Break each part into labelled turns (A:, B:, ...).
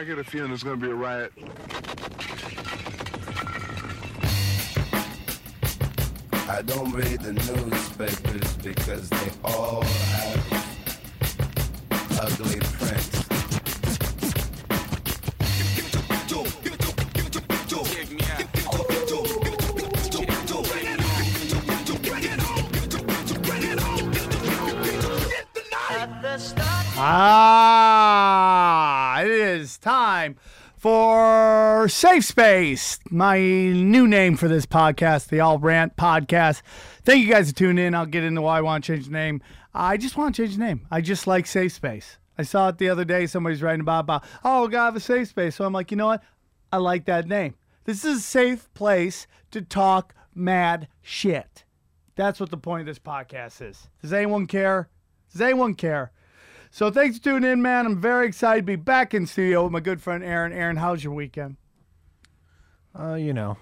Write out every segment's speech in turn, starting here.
A: I get a feeling there's gonna be a riot.
B: I don't read the newspapers because they all have ugly prints.
C: Ah, it is time for Safe Space, my new name for this podcast, the All Rant Podcast. Thank you guys for tuning in. I'll get into why I want to change the name. I just want to change the name. I just like Safe Space. I saw it the other day. Somebody's writing about, about oh, we gotta have a safe space. So I'm like, you know what? I like that name. This is a safe place to talk mad shit. That's what the point of this podcast is. Does anyone care? Does anyone care? So thanks for tuning in, man. I'm very excited to be back in studio with my good friend Aaron. Aaron, how's your weekend?
D: Uh, you know,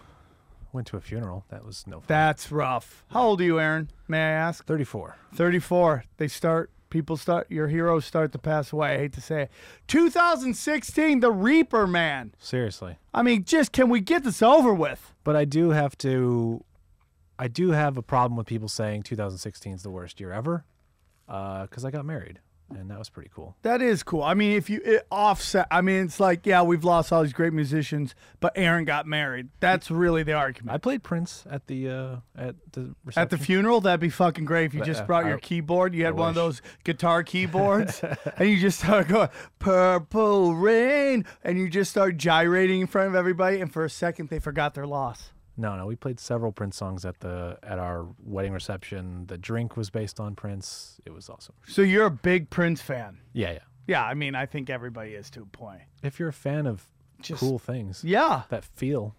D: went to a funeral. That was no fun.
C: That's rough. How old are you, Aaron? May I ask?
D: 34.
C: 34. They start, people start, your heroes start to pass away. I hate to say it. 2016, The Reaper, man.
D: Seriously.
C: I mean, just can we get this over with?
D: But I do have to I do have a problem with people saying 2016 is the worst year ever. Uh, cuz I got married and that was pretty cool.
C: That is cool. I mean, if you it offset, I mean, it's like, yeah, we've lost all these great musicians, but Aaron got married. That's really the argument.
D: I played Prince at the uh at the reception.
C: At the funeral, that'd be fucking great if you just
D: uh,
C: brought
D: I-
C: your keyboard. You had
D: I
C: one of those guitar keyboards, and you just start going "Purple Rain," and you just start gyrating in front of everybody. And for a second, they forgot their loss.
D: No, no, we played several Prince songs at the at our wedding reception. The drink was based on Prince. It was awesome.
C: So you're a big Prince fan.
D: Yeah, yeah.
C: Yeah, I mean, I think everybody is to a point.
D: If you're a fan of
C: Just-
D: cool things
C: Yeah.
D: that feel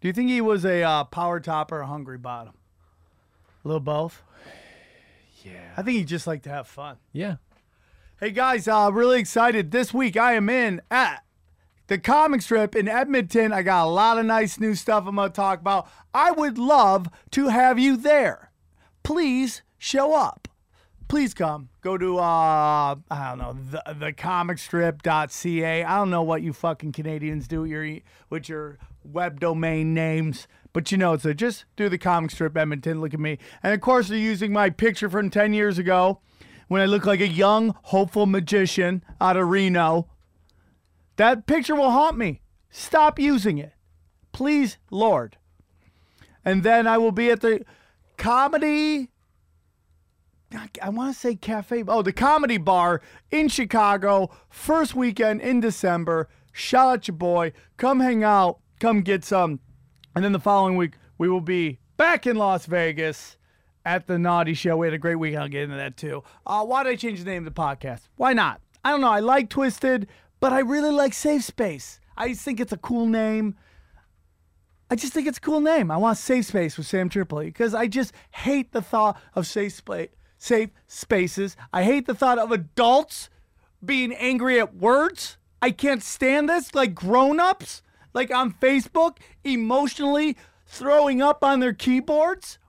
C: Do you think he was a uh, power top or a hungry bottom? A little both.
D: Yeah.
C: I think he just liked to have fun.
D: Yeah.
C: Hey guys, uh, really excited. This week I am in at the comic strip in Edmonton. I got a lot of nice new stuff I'm going to talk about. I would love to have you there. Please show up. Please come. Go to, uh, I don't know, the, thecomicstrip.ca. I don't know what you fucking Canadians do with your, with your web domain names, but you know, so just do the comic strip Edmonton. Look at me. And of course, they're using my picture from 10 years ago when I look like a young, hopeful magician out of Reno. That picture will haunt me. Stop using it. Please, Lord. And then I will be at the comedy. I want to say cafe. Oh, the comedy bar in Chicago, first weekend in December. Shout out your boy. Come hang out. Come get some. And then the following week, we will be back in Las Vegas at the Naughty Show. We had a great week. I'll get into that too. Uh, why did I change the name of the podcast? Why not? I don't know. I like Twisted, but I really like Safe Space. I think it's a cool name. I just think it's a cool name. I want Safe Space with Sam Tripoli because I just hate the thought of safe, safe spaces. I hate the thought of adults being angry at words. I can't stand this. Like grown ups, like on Facebook, emotionally throwing up on their keyboards.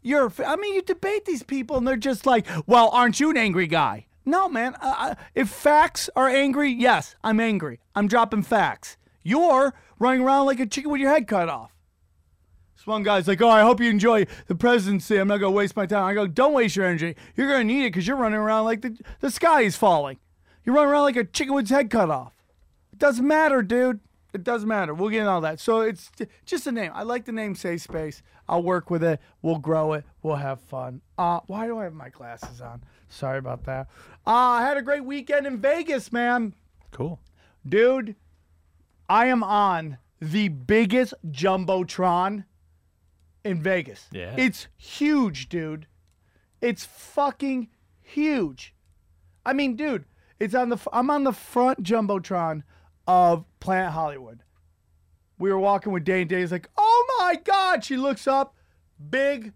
C: You're, I mean, you debate these people and they're just like, well, aren't you an angry guy? No, man. Uh, uh, if facts are angry, yes, I'm angry. I'm dropping facts. You're running around like a chicken with your head cut off. This one guy's like, oh, I hope you enjoy the presidency. I'm not going to waste my time. I go, don't waste your energy. You're going to need it because you're running around like the, the sky is falling. You're running around like a chicken with its head cut off. It doesn't matter, dude. It doesn't matter. We'll get into all that. So it's just a name. I like the name Safe Space. I'll work with it. We'll grow it. We'll have fun. Uh, why do I have my glasses on? Sorry about that. Uh, I had a great weekend in Vegas, man.
D: Cool.
C: Dude, I am on the biggest Jumbotron in Vegas.
D: Yeah.
C: It's huge, dude. It's fucking huge. I mean, dude, it's on the I'm on the front Jumbotron of Planet Hollywood. We were walking with Dane. Dane's like, "Oh my god!" She looks up, big,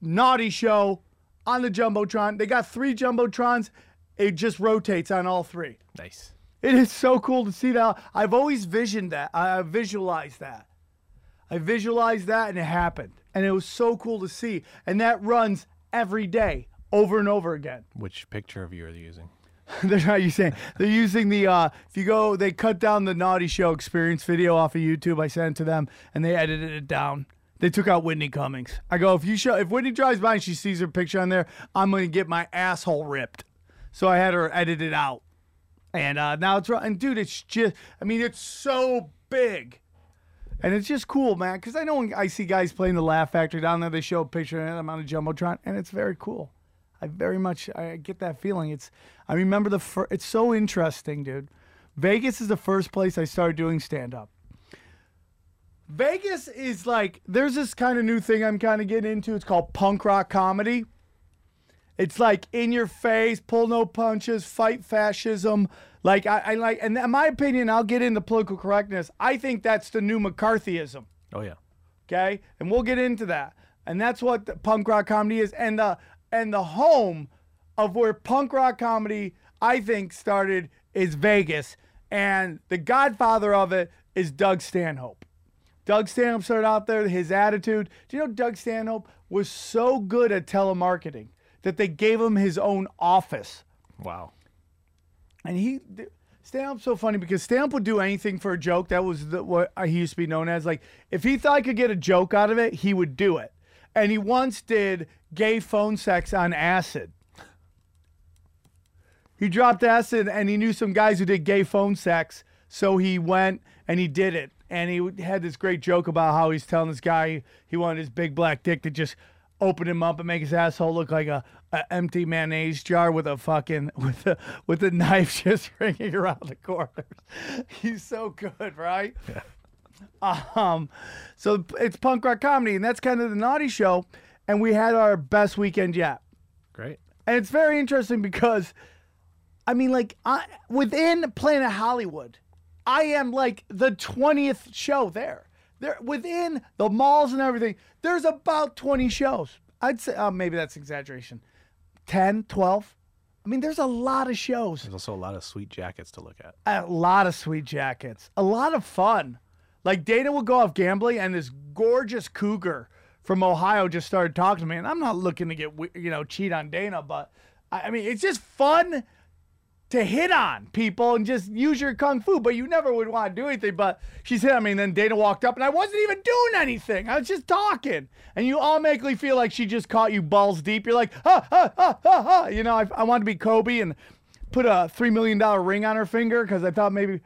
C: naughty show on the jumbotron. They got three jumbotrons. It just rotates on all three.
D: Nice.
C: It is so cool to see that. I've always visioned that. I visualized that. I visualized that and it happened. And it was so cool to see. And that runs every day over and over again.
D: Which picture of you are you using?
C: They're not using. They're using the. Uh, if you go, they cut down the Naughty Show experience video off of YouTube. I sent it to them, and they edited it down. They took out Whitney Cummings. I go, if you show, if Whitney drives by and she sees her picture on there, I'm gonna get my asshole ripped. So I had her edit it out, and uh, now it's and dude, it's just. I mean, it's so big. And it's just cool, man, because I know when I see guys playing the Laugh Factory down there, they show a picture of them on a jumbotron, and it's very cool. I very much I get that feeling. It's I remember the fir- it's so interesting, dude. Vegas is the first place I started doing stand up. Vegas is like there's this kind of new thing I'm kind of getting into. It's called punk rock comedy. It's like in your face, pull no punches, fight fascism. Like I, I like, and in my opinion, I'll get into political correctness. I think that's the new McCarthyism.
D: Oh yeah.
C: Okay, and we'll get into that. And that's what the punk rock comedy is, and the and the home of where punk rock comedy, I think, started is Vegas, and the godfather of it is Doug Stanhope. Doug Stanhope started out there. His attitude. Do you know Doug Stanhope was so good at telemarketing that they gave him his own office.
D: Wow.
C: And he, Stanhope's so funny because Stanhope would do anything for a joke. That was the, what he used to be known as. Like, if he thought he could get a joke out of it, he would do it. And he once did gay phone sex on acid. He dropped acid and he knew some guys who did gay phone sex. So he went and he did it. And he had this great joke about how he's telling this guy he wanted his big black dick to just open him up and make his asshole look like a, a empty mayonnaise jar with a fucking with a with a knife just ringing around the corners. He's so good, right? Yeah. Um, so it's punk rock comedy, and that's kind of the naughty show. And we had our best weekend yet.
D: Great.
C: And it's very interesting because, I mean, like I, within Planet Hollywood, I am like the twentieth show there. There within the malls and everything, there's about 20 shows. I'd say uh, maybe that's exaggeration. 10, 12. I mean, there's a lot of shows.
D: There's also a lot of sweet jackets to look at.
C: A lot of sweet jackets. A lot of fun. Like Dana will go off gambling, and this gorgeous cougar from Ohio just started talking to me. And I'm not looking to get you know cheat on Dana, but I mean it's just fun to hit on people and just use your kung fu, but you never would want to do anything. But she said, I mean, then Dana walked up, and I wasn't even doing anything. I was just talking, and you automatically feel like she just caught you balls deep. You're like, ha ha ha ha ha. You know, I, I wanted to be Kobe and put a three million dollar ring on her finger because I thought maybe.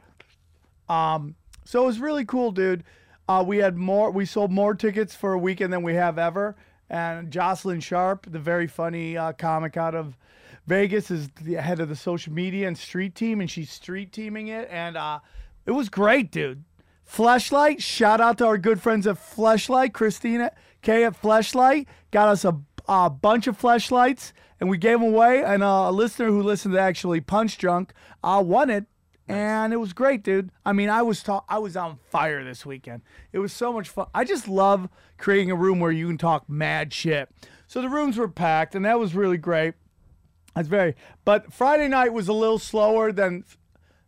C: Um, so it was really cool, dude. Uh, we had more. We sold more tickets for a weekend than we have ever. And Jocelyn Sharp, the very funny uh, comic out of Vegas is the head of the social media and street team, and she's street teaming it, and uh, it was great, dude. Fleshlight, shout out to our good friends at Fleshlight, Christina K at Fleshlight, got us a, a bunch of fleshlights, and we gave them away. And uh, a listener who listened to actually Punch Drunk uh, won it, and it was great, dude. I mean, I was ta- I was on fire this weekend. It was so much fun. I just love creating a room where you can talk mad shit. So the rooms were packed, and that was really great. That's very. But Friday night was a little slower than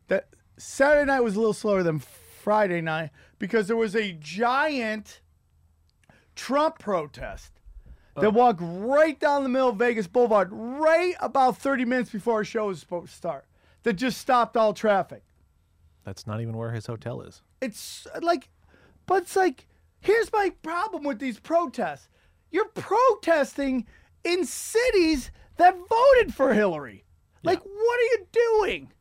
C: that. Saturday night was a little slower than Friday night because there was a giant Trump protest that oh. walked right down the middle of Vegas Boulevard, right about 30 minutes before our show was supposed to start. That just stopped all traffic.
D: That's not even where his hotel is.
C: It's uh, like, but it's like, here's my problem with these protests. You're protesting in cities that voted for Hillary. Like, yeah. what are you doing?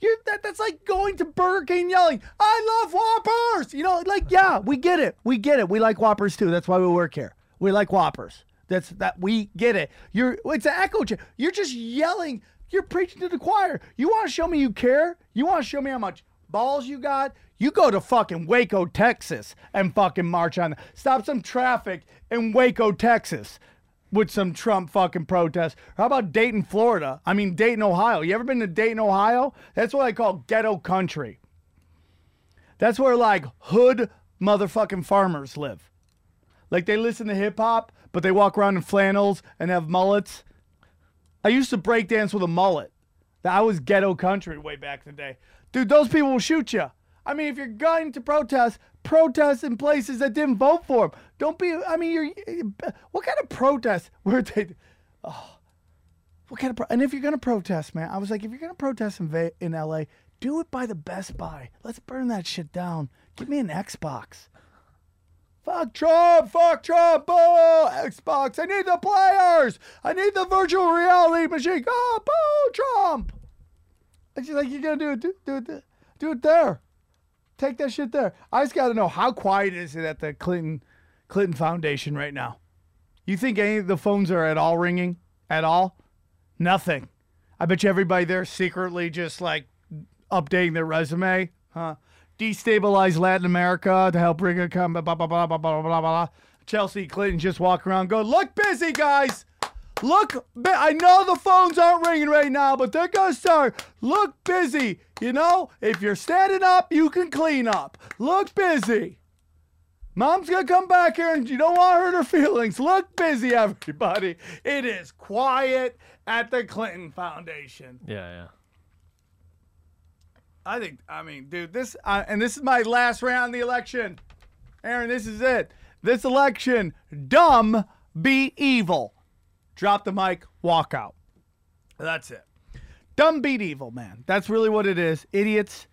C: You're that that's like going to Burger King yelling, I love Whoppers. You know, like, yeah, we get it. We get it. We like Whoppers too. That's why we work here. We like Whoppers. That's that we get it. You're it's an echo chamber. You're just yelling. You're preaching to the choir. You want to show me you care? You want to show me how much balls you got? You go to fucking Waco, Texas and fucking march on. Stop some traffic in Waco, Texas with some Trump fucking protests. How about Dayton, Florida? I mean, Dayton, Ohio. You ever been to Dayton, Ohio? That's what I call ghetto country. That's where like hood motherfucking farmers live. Like they listen to hip hop, but they walk around in flannels and have mullets. I used to break dance with a mullet. That was ghetto country way back in the day. Dude, those people will shoot you. I mean, if you're going to protest, protest in places that didn't vote for him. Don't be. I mean, you're. What kind of protest were they? Oh, What kind of and if you're gonna protest, man, I was like, if you're gonna protest in in LA, do it by the Best Buy. Let's burn that shit down. Give me an Xbox. Fuck Trump! Fuck Trump! Oh, Xbox! I need the players! I need the virtual reality machine! Oh, boo, Trump! And she's like, "You're gonna do it? Do, do it, do it there. Take that shit there." I just gotta know how quiet is it at the Clinton Clinton Foundation right now? You think any of the phones are at all ringing? At all? Nothing. I bet you everybody there secretly just like updating their resume, huh? Destabilize Latin America to help bring a come blah blah blah blah blah blah blah. Chelsea Clinton just walk around, go look busy, guys. Look, I know the phones aren't ringing right now, but they're gonna start. Look busy. You know, if you're standing up, you can clean up. Look busy. Mom's gonna come back here and you don't want to hurt her feelings. Look busy, everybody. It is quiet at the Clinton Foundation.
D: Yeah, yeah.
C: I think, I mean, dude, this, uh, and this is my last round the election. Aaron, this is it. This election, dumb be evil. Drop the mic, walk out. That's it. Dumb beat evil, man. That's really what it is. Idiots,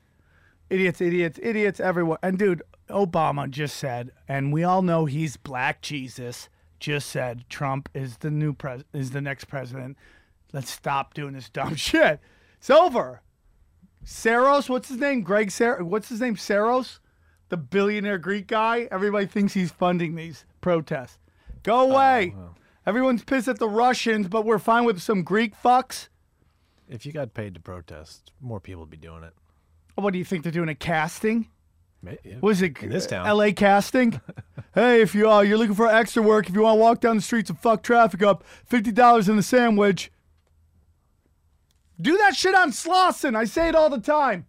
C: idiots, idiots, idiots everywhere. And dude, Obama just said, and we all know he's black Jesus, just said Trump is the new pres is the next president. Let's stop doing this dumb shit. It's over. Soros, what's his name? Greg Sar what's his name? Soros? The billionaire Greek guy? Everybody thinks he's funding these protests. Go away. Everyone's pissed at the Russians, but we're fine with some Greek fucks.
D: If you got paid to protest, more people would be doing it.
C: What do you think they're doing? A casting?
D: Yeah.
C: Was it
D: In this town.
C: L.A. casting? hey, if you uh, you're looking for extra work, if you want to walk down the streets and fuck traffic up, fifty dollars in the sandwich. Do that shit on Slauson. I say it all the time.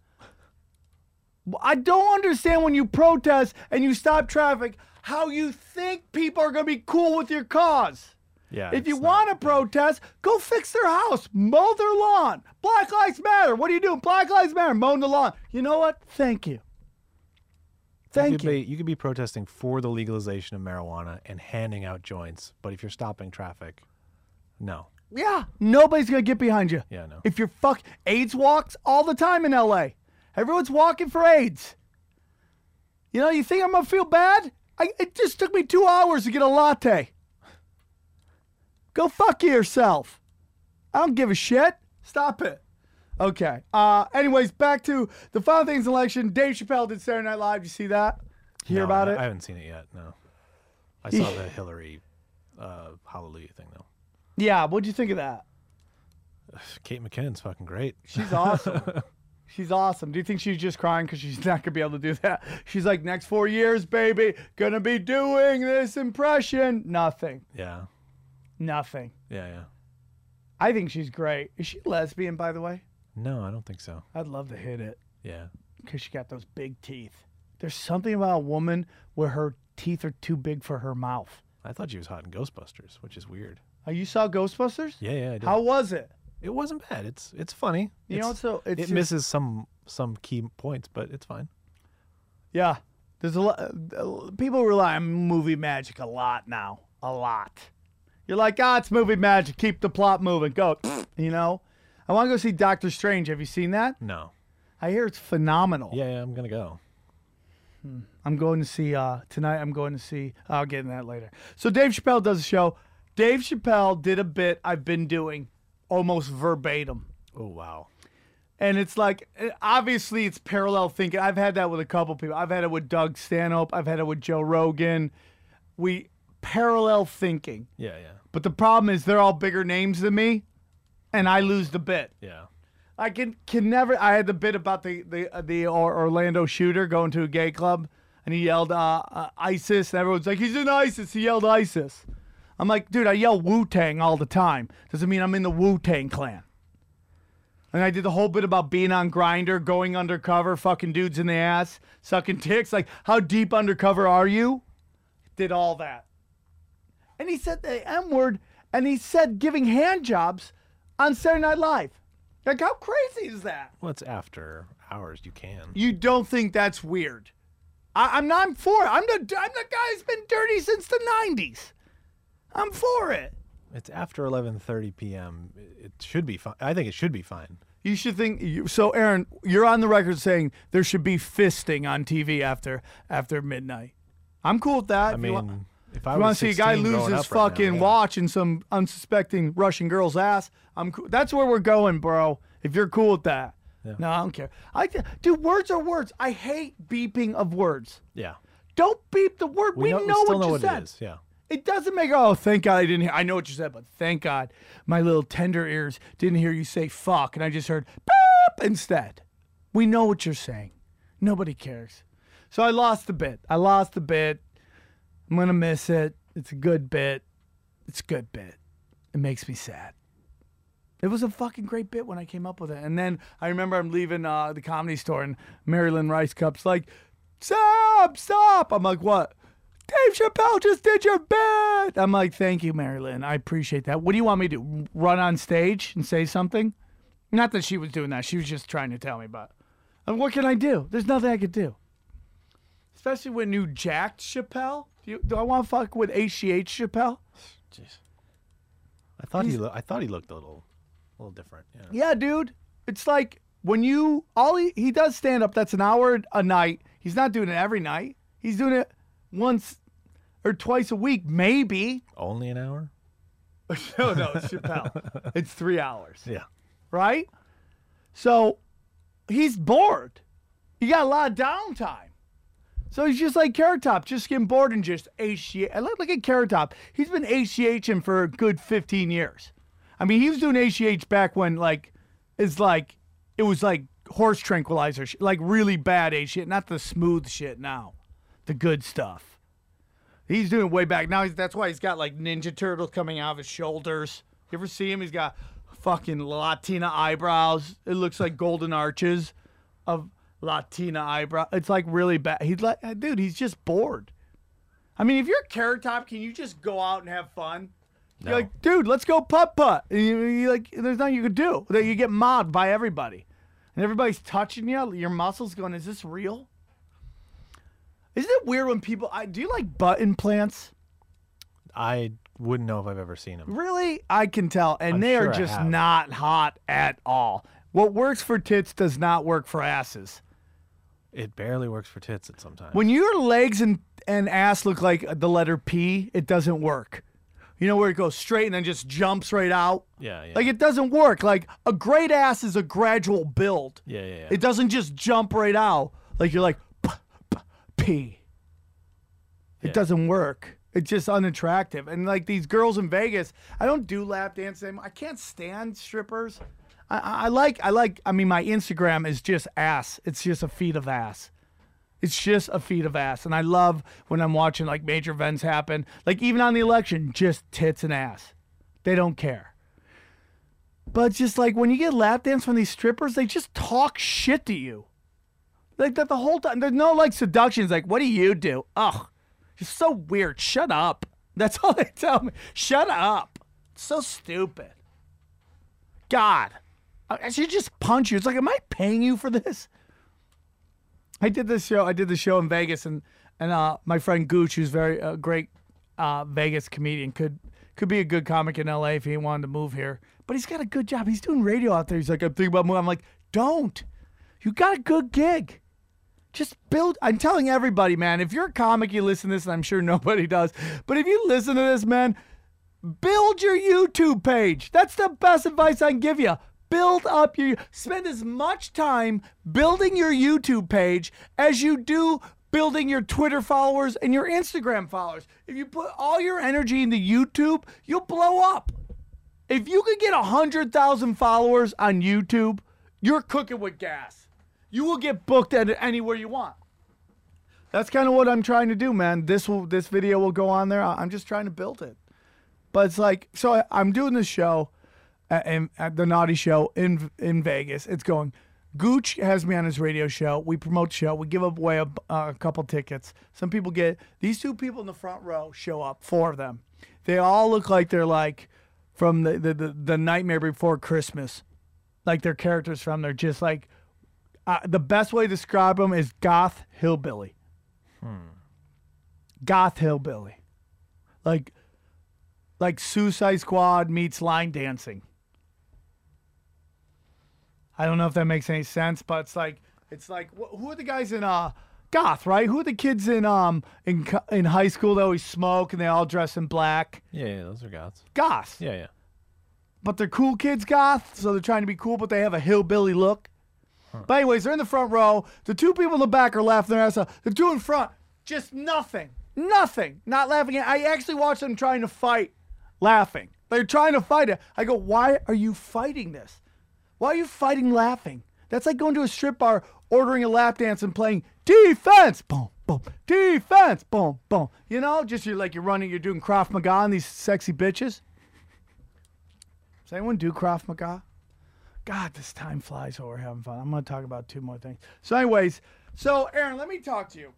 C: I don't understand when you protest and you stop traffic how you think people are going to be cool with your cause.
D: Yeah.
C: If you want to protest, go fix their house, mow their lawn. Black Lives Matter. What are you doing? Black Lives Matter, mowing the lawn. You know what? Thank you. Thank
D: you. Could
C: you.
D: be, you could be protesting for the legalization of marijuana and handing out joints, but if you're stopping traffic, no.
C: Yeah, nobody's gonna get behind you.
D: Yeah, no.
C: If you're fuck AIDS walks all the time in LA. Everyone's walking for AIDS. You know, you think I'm gonna feel bad? I, it just took me two hours to get a latte. Go fuck yourself. I don't give a shit. Stop it. Okay. Uh. Anyways, back to the final things election. Dave Chappelle did Saturday Night Live. You see that? You hear
D: No,
C: about
D: I,
C: it?
D: I haven't seen it yet. No. I saw the Hillary uh, Hallelujah thing though.
C: Yeah. What'd you think of that?
D: Kate McKinnon's fucking great.
C: She's awesome. she's awesome. Do you think she's just crying because she's not gonna be able to do that? She's like, next four years, baby, gonna be doing this impression. Nothing.
D: Yeah.
C: Nothing.
D: Yeah, yeah.
C: I think she's great. Is she lesbian, by the way?
D: No, I don't think so.
C: I'd love to hit it
D: Yeah.
C: because she got those big teeth. There's something about a woman where her teeth are too big for her mouth.
D: I thought she was hot in Ghostbusters, which is weird.
C: Oh, you saw Ghostbusters?
D: Yeah, yeah, I did.
C: How was it?
D: It wasn't bad. It's it's funny.
C: You know, so it's
D: it
C: just-
D: misses some some key points, but it's fine.
C: Yeah. There's a lot. uh, People rely on movie magic a lot now. A lot. You're like, ah, it's movie magic. Keep the plot moving. Go. You know. I want to go see Doctor Strange. Have you seen that?
D: No.
C: I hear it's phenomenal.
D: Yeah, yeah, I'm gonna go.
C: I'm going to see uh tonight. I'm going to see. I'll get in that later. So Dave Chappelle does a show. Dave Chappelle did a bit I've been doing almost verbatim.
D: Oh wow.
C: And it's like, obviously, it's parallel thinking. I've had that with a couple people. I've had it with Doug Stanhope. I've had it with Joe Rogan. We parallel thinking.
D: Yeah, yeah,
C: But the problem is they're all bigger names than me, and I lose the bit.
D: yeah.
C: I can can never. I had the bit about the the uh, the Orlando shooter going to a gay club, and he yelled uh, uh, ISIS, and everyone's like, "He's in ISIS." He yelled ISIS. I'm like, dude, I yell Wu Tang all the time. Doesn't mean I'm in the Wu Tang clan. And I did the whole bit about being on Grindr, going undercover, fucking dudes in the ass, sucking dicks. Like, how deep undercover are you? Did all that. And he said the M word, and he said giving hand jobs on Saturday Night Live. Like, how crazy is that?
D: Well, it's after hours. You can.
C: You don't think that's weird? I, I'm not for it. I'm the I'm the guy who's been dirty since the '90s. I'm for it.
D: It's after 11:30 p.m. It it should be fine. I think it should be fine.
C: You should think. you- So, Aaron, you're on the record saying there should be fisting on TV after after midnight. I'm cool with that.
D: I
C: If you
D: mean,
C: want-
D: if I
C: want to see a guy lose his
D: up right now,
C: fucking
D: yeah.
C: watch in some unsuspecting Russian girl's ass? I'm cool. That's where we're going, bro. If you're cool with that. No, I don't care. I dude, words are words. I hate beeping of words.
D: Yeah,
C: Don't beep the word. We,
D: we, know,
C: know,
D: we still
C: what
D: know
C: you
D: what
C: said.
D: it is. Yeah,
C: It doesn't make oh thank God I didn't hear I know what you said, but thank God my little tender ears didn't hear you say fuck and I just heard beep instead. We know what you're saying. Nobody cares. So I lost the bit. I lost the bit. I'm gonna miss it. It's a good bit. It's a good bit. It makes me sad. It was a fucking great bit when I came up with it. And then I remember I'm leaving uh, the comedy store and Marilyn Rice Cup's like, Stop, stop. I'm like, what? Dave Chappelle just did your bit. I'm like, thank you, Marilyn. I appreciate that. What do you want me to do? Run on stage and say something? Not that she was doing that. She was just trying to tell me about. And uh, what can I do? There's nothing I could do. Especially when you jacked Chappelle. Do, you, do I want to fuck with HGH Chappelle?
D: jeez. I thought he. Lo- I thought he looked a little, a little different. Yeah.
C: Yeah, dude. It's like when you all he, he does stand up. That's an hour a night. He's not doing it every night. He's doing it once or twice a week, maybe.
D: Only an hour.
C: no, no, it's Chappelle. it's three hours,
D: Yeah.
C: right? So he's bored. You got a lot of downtime. So he's just like Carrot Top, just getting bored and just HGH. Look, look at Carrot Top. He's been HGHing for a good 15 years. I mean, he was doing HGH back when, like, it's like, it was like horse tranquilizer shit, like really bad HGH, not the smooth shit now, the good stuff. He's doing way back now. He's, that's why he's got like Ninja Turtles coming out of his shoulders. You ever see him? He's got fucking Latina eyebrows. It looks like golden arches of Latina eyebrow. It's like really bad. He's like, uh, dude, he's just bored. I mean, if you're Carrot Top, can you just go out and have fun? You're
D: No.
C: like, dude, let's go putt putt. You, like, there's nothing you could do. That you get mobbed by everybody, and everybody's touching you. Your muscles going, is this real? Isn't it weird when people? I, do you like butt implants?
D: I wouldn't know if I've ever seen them.
C: Really? I can tell. And
D: I'm
C: they
D: sure
C: are just not hot at all. What works for tits does not work for asses.
D: It barely works for tits at sometimes.
C: When your legs and, and ass look like the letter P, it doesn't work. You know where it goes straight and then just jumps right out?
D: yeah, yeah,
C: Like it doesn't work. Like a great ass is a gradual build.
D: yeah, yeah, yeah.
C: It doesn't just jump right out. Like you're like It
D: Yeah.
C: doesn't work. It's just unattractive. And like these girls in Vegas, I don't do lap dance anymore. I can't stand strippers. I, I I like I like I mean my Instagram is just ass. It's just a feed of ass. It's just a feed of ass. And I love when I'm watching like major events happen. Like even on the election, just tits and ass. They don't care. But just like when you get lap dance from these strippers, they just talk shit to you. Like that the whole time. There's no like seduction. It's like, what do you do? Ugh. You're so weird. Shut up. That's all they tell me. Shut up. It's so stupid. God. I should just punch you. It's like, am I paying you for this? I did this show. I did the show in Vegas, and and uh, my friend Gooch, who's very uh, great uh, Vegas comedian, could could be a good comic in L.A. if he wanted to move here. But he's got a good job. He's doing radio out there. He's like, I'm thinking about moving. I'm like, don't. You got a good gig. Just build. I'm telling everybody, man. If you're a comic, you listen to this, and I'm sure nobody does. But if you listen to this, man, build your YouTube page. That's the best advice I can give you. Build up your spend as much time building your YouTube page as you do building your Twitter followers and your Instagram followers. If you put all your energy into YouTube, you'll blow up. If you could get 100,000 followers on YouTube, you're cooking with gas. You will get booked at anywhere you want. That's kind of what I'm trying to do, man. This will this video will go on there. I'm just trying to build it. But it's like so I, I'm doing this show at, at uh, the Naughty Show in in Vegas. It's going. Gooch has me on his radio show. We promote the show. We give away a, a uh, couple tickets. Some people get these two people in the front row show up. Four of them. They all look like they're like from the the, the, the Nightmare Before Christmas, like their characters from. They're just like uh, the best way to describe them is goth hillbilly. Goth hillbilly, like like Suicide Squad meets line dancing. I don't know if that makes any sense, but it's like it's like wh- who are the guys in uh goth, right? Who are the kids in um in in high school that always smoke and they all dress in black?
D: Yeah, yeah, those are goths.
C: Goths.
D: Yeah, yeah.
C: But they're cool kids goth, so they're trying to be cool, but they have a hillbilly look. But anyways, they're in the front row. The two people in the back are laughing their ass off. The two in front, just nothing. Nothing. Not laughing. I actually watched them trying to fight, laughing. They're trying to fight it. I go, why are you fighting this? Why are you fighting laughing? That's like going to a strip bar, ordering a lap dance, and playing defense, boom, boom, defense, boom, boom. You know, just you're like you're running, you're doing Krav Maga on these sexy bitches. Does anyone do Krav Maga? God, this time flies while we're having fun. I'm going to talk about two more things. So, anyways, so Aaron, let me talk to you.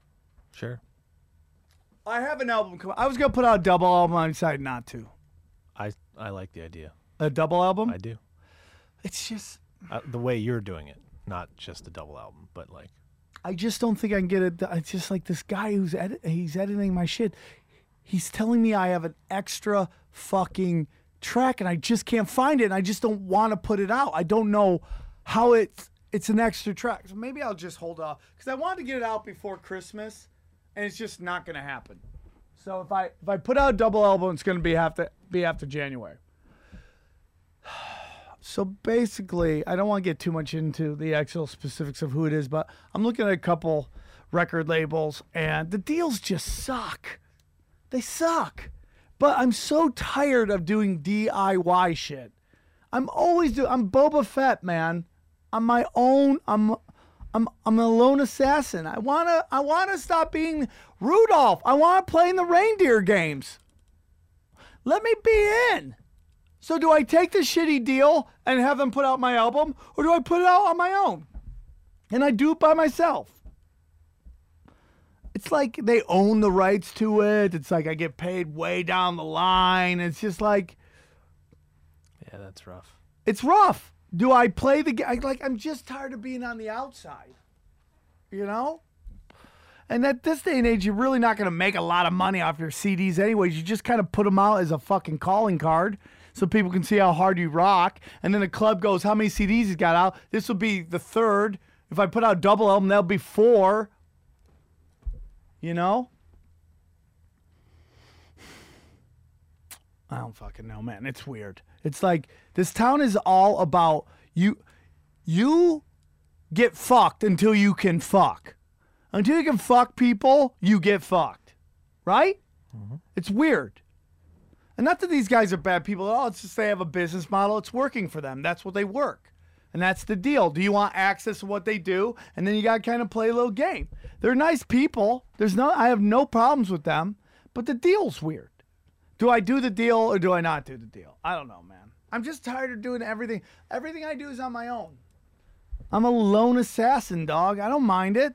D: Sure.
C: I have an album coming. I was going to put out a double album. I decided not to.
D: I I like the idea.
C: A double album?
D: I do.
C: It's just,
D: Uh, the way you're doing it, not just a double album, but like
C: I just don't think I can get it. It's just like this guy who's edit, he's editing my shit. He's telling me I have an extra fucking track and I just can't find it. And I just don't want to put it out. I don't know how it's it's an extra track. So maybe I'll just hold off because I wanted to get it out before Christmas, and it's just not going to happen. So if I if I put out a double album, it's going to be after be after January. So basically, I don't want to get too much into the actual specifics of who it is, but I'm looking at a couple record labels, and the deals just suck. They suck. But I'm so tired of doing DIY shit. I'm always do. I'm Boba Fett, man. I'm my own. I'm. I'm. I'm a lone assassin. I wanna. I wanna stop being Rudolph. I wanna play in the reindeer games. Let me be in. So do I take the shitty deal and have them put out my album, or do I put it out on my own? And I do it by myself. It's like they own the rights to it. It's like I get paid way down the line. It's just like
D: yeah, that's rough.
C: it's rough. Do I play the game? Like I'm just tired of being on the outside. You know? And at this day and age, you're really not going to make a lot of money off your CDs, anyways. You just kind of put them out as a fucking calling card so people can see how hard you rock. And then the club goes, how many CDs he's got out? This will be the third. If I put out double album, that'll be four. You know? I don't fucking know, man. It's weird. It's like this town is all about you. You get fucked until you can fuck. Until you can fuck people, you get fucked. Right? Mm-hmm. It's weird. And not that these guys are bad people at all. It's just they have a business model. It's working for them. That's what they work. And that's the deal. Do you want access to what they do? And then you got to kind of play a little game. They're nice people. There's no I have no problems with them, but the deal's weird. Do I do the deal or do I not do the deal? I don't know, man. I'm just tired of doing everything. Everything I do is on my own. I'm a lone assassin, dog. I don't mind it.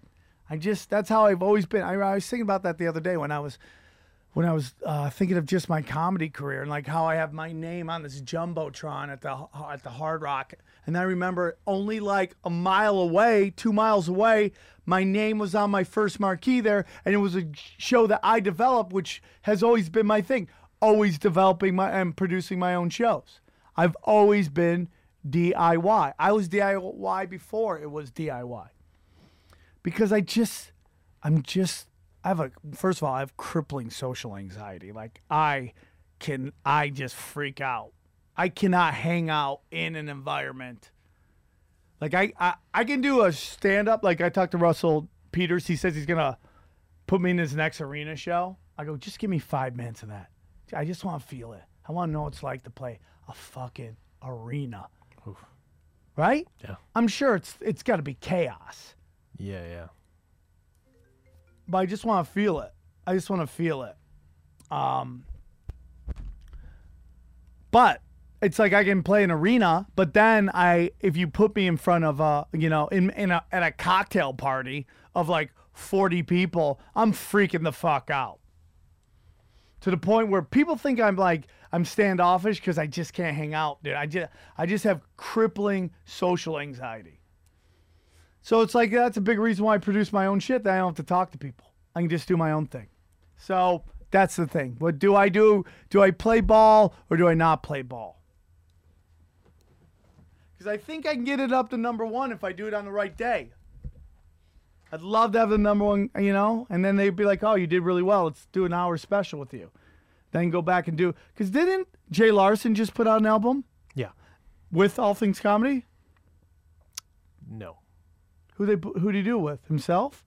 C: I just that's how I've always been. I, I was thinking about that the other day when I was when I was uh, thinking of just my comedy career and like how I have my name on this jumbotron at the at the Hard Rock, and I remember only like a mile away, two miles away, my name was on my first marquee there, and it was a show that I developed, which has always been my thing, always developing my and producing my own shows. I've always been DIY. I was DIY before it was DIY because I just, I'm just, I have a, first of all, I have crippling social anxiety. Like, I can, I just freak out. I cannot hang out in an environment. Like, I, I, I can do a stand up. Like, I talked to Russell Peters. He says he's going to put me in his next arena show. I go, just give me five minutes of that. I just want to feel it. I want to know what it's like to play a fucking arena. Right?
D: Yeah.
C: I'm sure it's it's got to be chaos
D: Yeah, yeah.
C: But I just want to feel it. I just want to feel it. Um, but it's like I can play an arena, but then I, if you put me in front of a, you know, in in a at a cocktail party of like forty people, I'm freaking the fuck out. To the point where people think I'm like I'm standoffish because I just can't hang out, dude. I just I just have crippling social anxiety. So it's like that's a big reason why I produce my own shit that I don't have to talk to people. I can just do my own thing. So That's the thing. What do I do? Do I play ball or do I not play ball? Because I think I can get it up to number one if I do it on the right day. I'd love to have the number one, you know, and then they'd be like, "Oh, you did really well. Let's do an hour special with you." Then go back and do because didn't Jay Larson just put out an album
D: Yeah.
C: with All Things Comedy?
D: No.
C: Who they who did he do it with himself?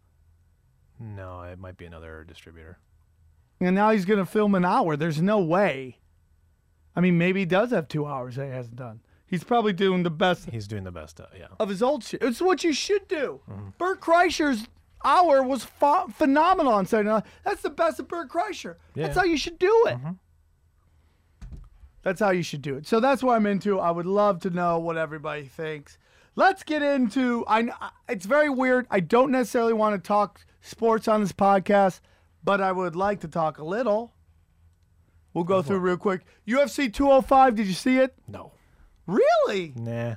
D: No, it might be another distributor.
C: And now he's gonna film an hour. There's no way. I mean, maybe he does have two hours that he hasn't done. He's probably doing the best
D: He's doing the best. Uh, yeah.
C: of his old shit. It's what you should do. Bert Kreischer's hour was ph- phenomenal on Saturday Night. That's the best of Bert Kreischer. That's how you should do it. That's how you should do it. So that's what I'm into. I would love to know what everybody thinks. Let's get into. I. It's very weird. I don't necessarily want to talk sports on this podcast, but I would like to talk a little. We'll go through real quick. UFC 205. Did you see it?
D: No.
C: Really?
D: Nah.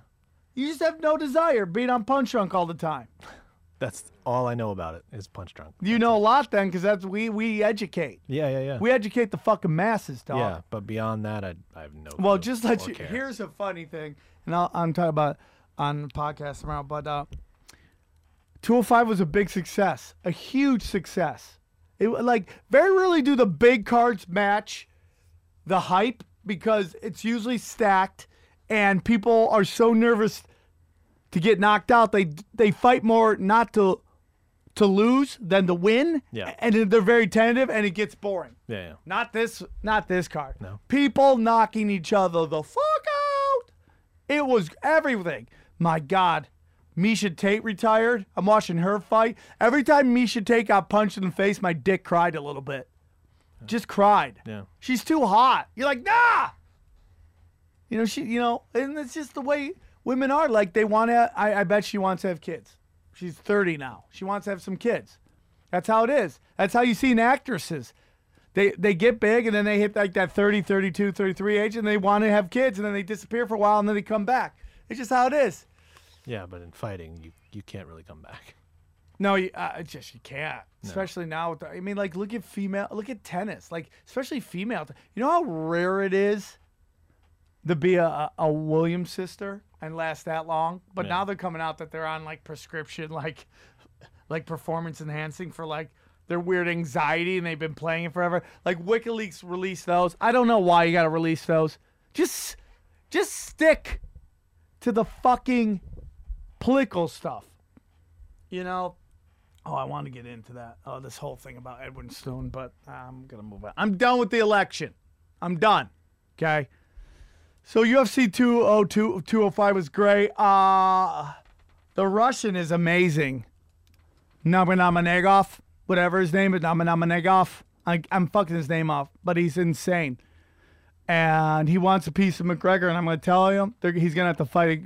C: You just have no desire being on Punch Drunk all the time.
D: That's all I know about it is Punch Drunk.
C: You know a lot then, because that's we we educate.
D: Yeah, yeah, yeah.
C: We educate the fucking masses, dog.
D: yeah, but beyond that, I, I have no.
C: Well, just let
D: or
C: you.
D: care.
C: Here's a funny thing, and I'll, I'm talking about on the podcast tomorrow. But uh, 205 was a big success, a huge success. It like very rarely do the big cards match the hype because it's usually stacked, and people are so nervous to get knocked out. They they fight more not to to lose than to win.
D: Yeah.
C: and they're very tentative, and it gets boring.
D: Yeah, yeah.
C: Not this, not this card.
D: No.
C: People knocking each other the fuck out. It was everything. My God. Miesha Tate retired. I'm watching her fight. Every time Miesha Tate got punched in the face, my dick cried a little bit. Just cried.
D: Yeah.
C: She's too hot. You're like, nah. You know, she, you know, and it's just the way women are. Like, they want to, I, I bet she wants to have kids. She's 30 now. She wants to have some kids. That's how it is. That's how you see in actresses. They, they get big and then they hit like that 30, 32, 33 age and they want to have kids and then they disappear for a while and then they come back. It's just how it is.
D: Yeah, but in fighting, you you can't really come back.
C: No, you, uh, just you can't. Especially now with the, I mean, like look at female, look at tennis, like especially female. You know how rare it is to be a, a, a Williams sister and last that long. But
D: Yeah.
C: now they're coming out that they're on like prescription, like like performance enhancing for like their weird anxiety, and they've been playing it forever. Like WikiLeaks released those. I don't know why you got to release those. Just just stick to the fucking political stuff. You know, Oh, I want to get into that. Oh, this whole thing about Edwin Stone, but I'm gonna move on. I'm done with the election. I'm done. Okay. So UFC 202 205 was great. Uh the Russian is amazing. Nurmagomedov, whatever his name is, Nurmagomedov. I, I'm fucking his name off, but he's insane. And he wants a piece of McGregor, and I'm going to tell him he's going to have to fight.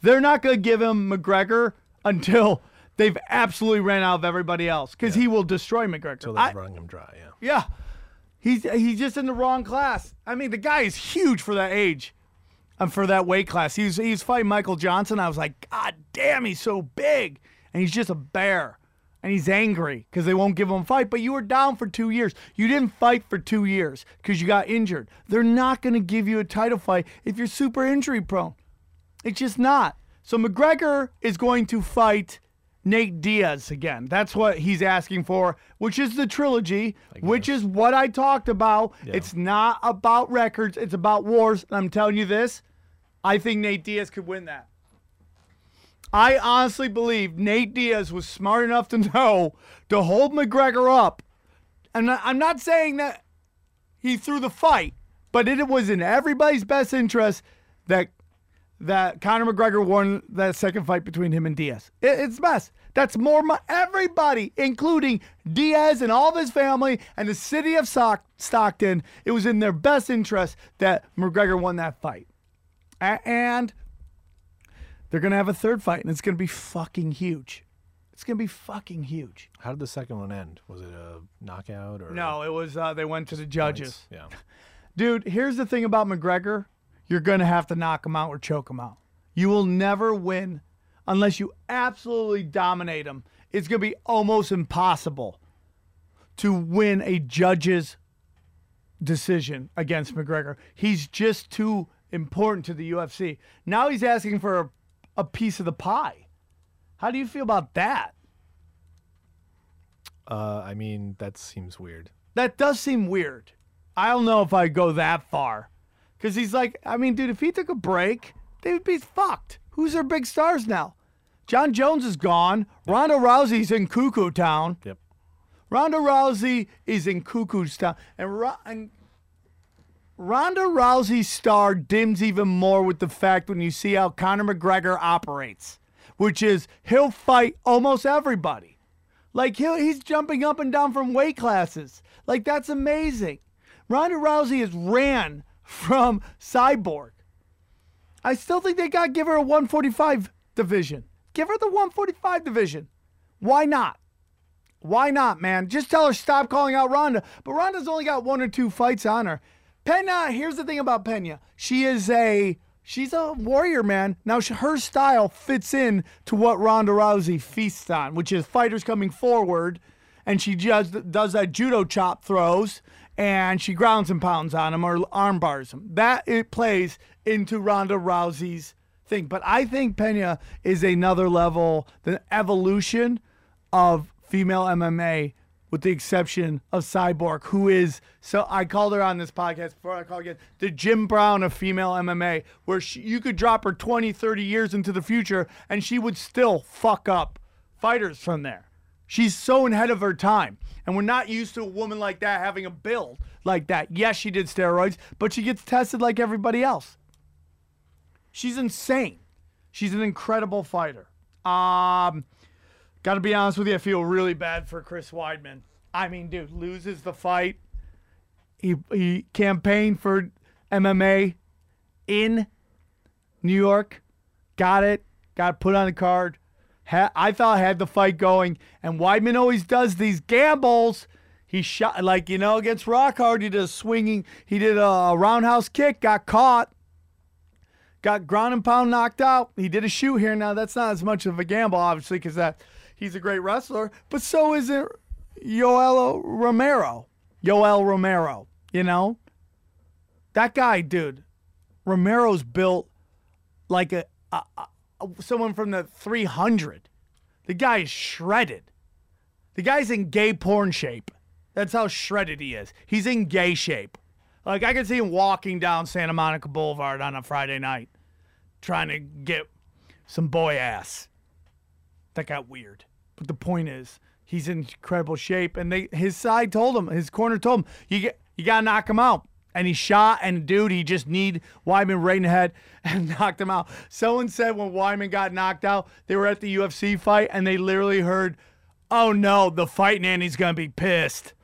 C: They're not going to give him McGregor until they've absolutely ran out of everybody else, because he will destroy McGregor. Until
D: they're running him dry. Yeah.
C: yeah. He's he's just in the wrong class. I mean, the guy is huge for that age. And for that weight class. He's he's fighting Michael Johnson. I was like, God damn, he's so big. And he's just a bear. And he's angry because they won't give him a fight. But you were down for two years. You didn't fight for two years because you got injured. They're not going to give you a title fight if you're super injury prone. It's just not. So McGregor is going to fight Nate Diaz again. That's what he's asking for, which is the trilogy, which is what I talked about. It's not about records, it's about wars. And I'm telling you this, I think Nate Diaz could win that. I honestly believe Nate Diaz was smart enough to know to hold McGregor up. And I'm not saying that he threw the fight, but it was in everybody's best interest that that Conor McGregor won that second fight between him and Diaz. It, it's best. That's more mo- everybody, including Diaz and all of his family and the city of Stock- Stockton. It was in their best interest that McGregor won that fight, and they're gonna have a third fight, and it's gonna be fucking huge. It's gonna be fucking huge.
D: How did the second one end? Was it a knockout or
C: No, it was. Uh, they went to the judges.
D: Yeah.
C: Dude, here's the thing about McGregor. You're going to have to knock him out or choke him out. You will never win unless you absolutely dominate him. It's going to be almost impossible to win a judge's decision against McGregor. He's just too important to the UFC. Now he's asking for a, a piece of the pie. How do you feel about that?
D: Uh, I mean, that seems weird.
C: That does seem weird. I don't know if I go that far. Because he's like, I mean, dude, if he took a break, they would be fucked. Who's their big stars now? Jon Jones is gone. Ronda Rousey's in Cuckoo Town.
D: Yep.
C: Ronda Rousey is in Cuckoo's Town. And, Ro- and Ronda Rousey's star dims even more with the fact when you see how Conor McGregor operates, which is he'll fight almost everybody. Like he he's jumping up and down from weight classes. Like that's amazing. Ronda Rousey has ran from Cyborg. I still think they got to give her a 145 division. Give her the 145 division. Why not? Why not, man? Just tell her stop calling out Ronda. But Ronda's only got one or two fights on her. Pena, here's the thing about Pena. She is a she's a warrior, man. Now she, her style fits in to what Ronda Rousey feasts on, which is fighters coming forward, and she just does that judo chop throws, and she grounds and pounds on them or arm bars them. That it plays into Ronda Rousey's thing. But I think Pena is another level, the evolution of female MMA, with the exception of Cyborg, who is so I called her on this podcast before I call again the Jim Brown of female MMA, where she, you could drop her 20, 30 years into the future and she would still fuck up fighters from there. She's so ahead of her time. And we're not used to a woman like that having a build like that. Yes, she did steroids, but she gets tested like everybody else. She's insane. She's an incredible fighter. Um, got to be honest with you, I feel really bad for Chris Weidman. I mean, dude, loses the fight. He he campaigned for MMA in New York, got it, got put on the card. Ha- I thought I had the fight going, and Weidman always does these gambles. He shot like you know against Rockhold. He did a swinging. He did a roundhouse kick, got caught got ground and pound knocked out. He did a shoot here. Now that's not as much of a gamble, obviously, because that he's a great wrestler. But so is it Yoel Romero. Yoel Romero. You know, that guy, dude. Romero's built like a, a, a someone from the 300. The guy is shredded. The guy's in gay porn shape. That's how shredded he is. He's in gay shape. Like I can see him walking down Santa Monica Boulevard on a Friday night, trying to get some boy ass. That got weird. But the point is, he's in incredible shape, and they his side told him, his corner told him, you get you gotta knock him out. And he shot, and dude, he just kneed Weidman right in the head and knocked him out. Someone said when Weidman got knocked out, they were at the UFC fight, and they literally heard, "Oh no, the fight nanny's gonna be pissed."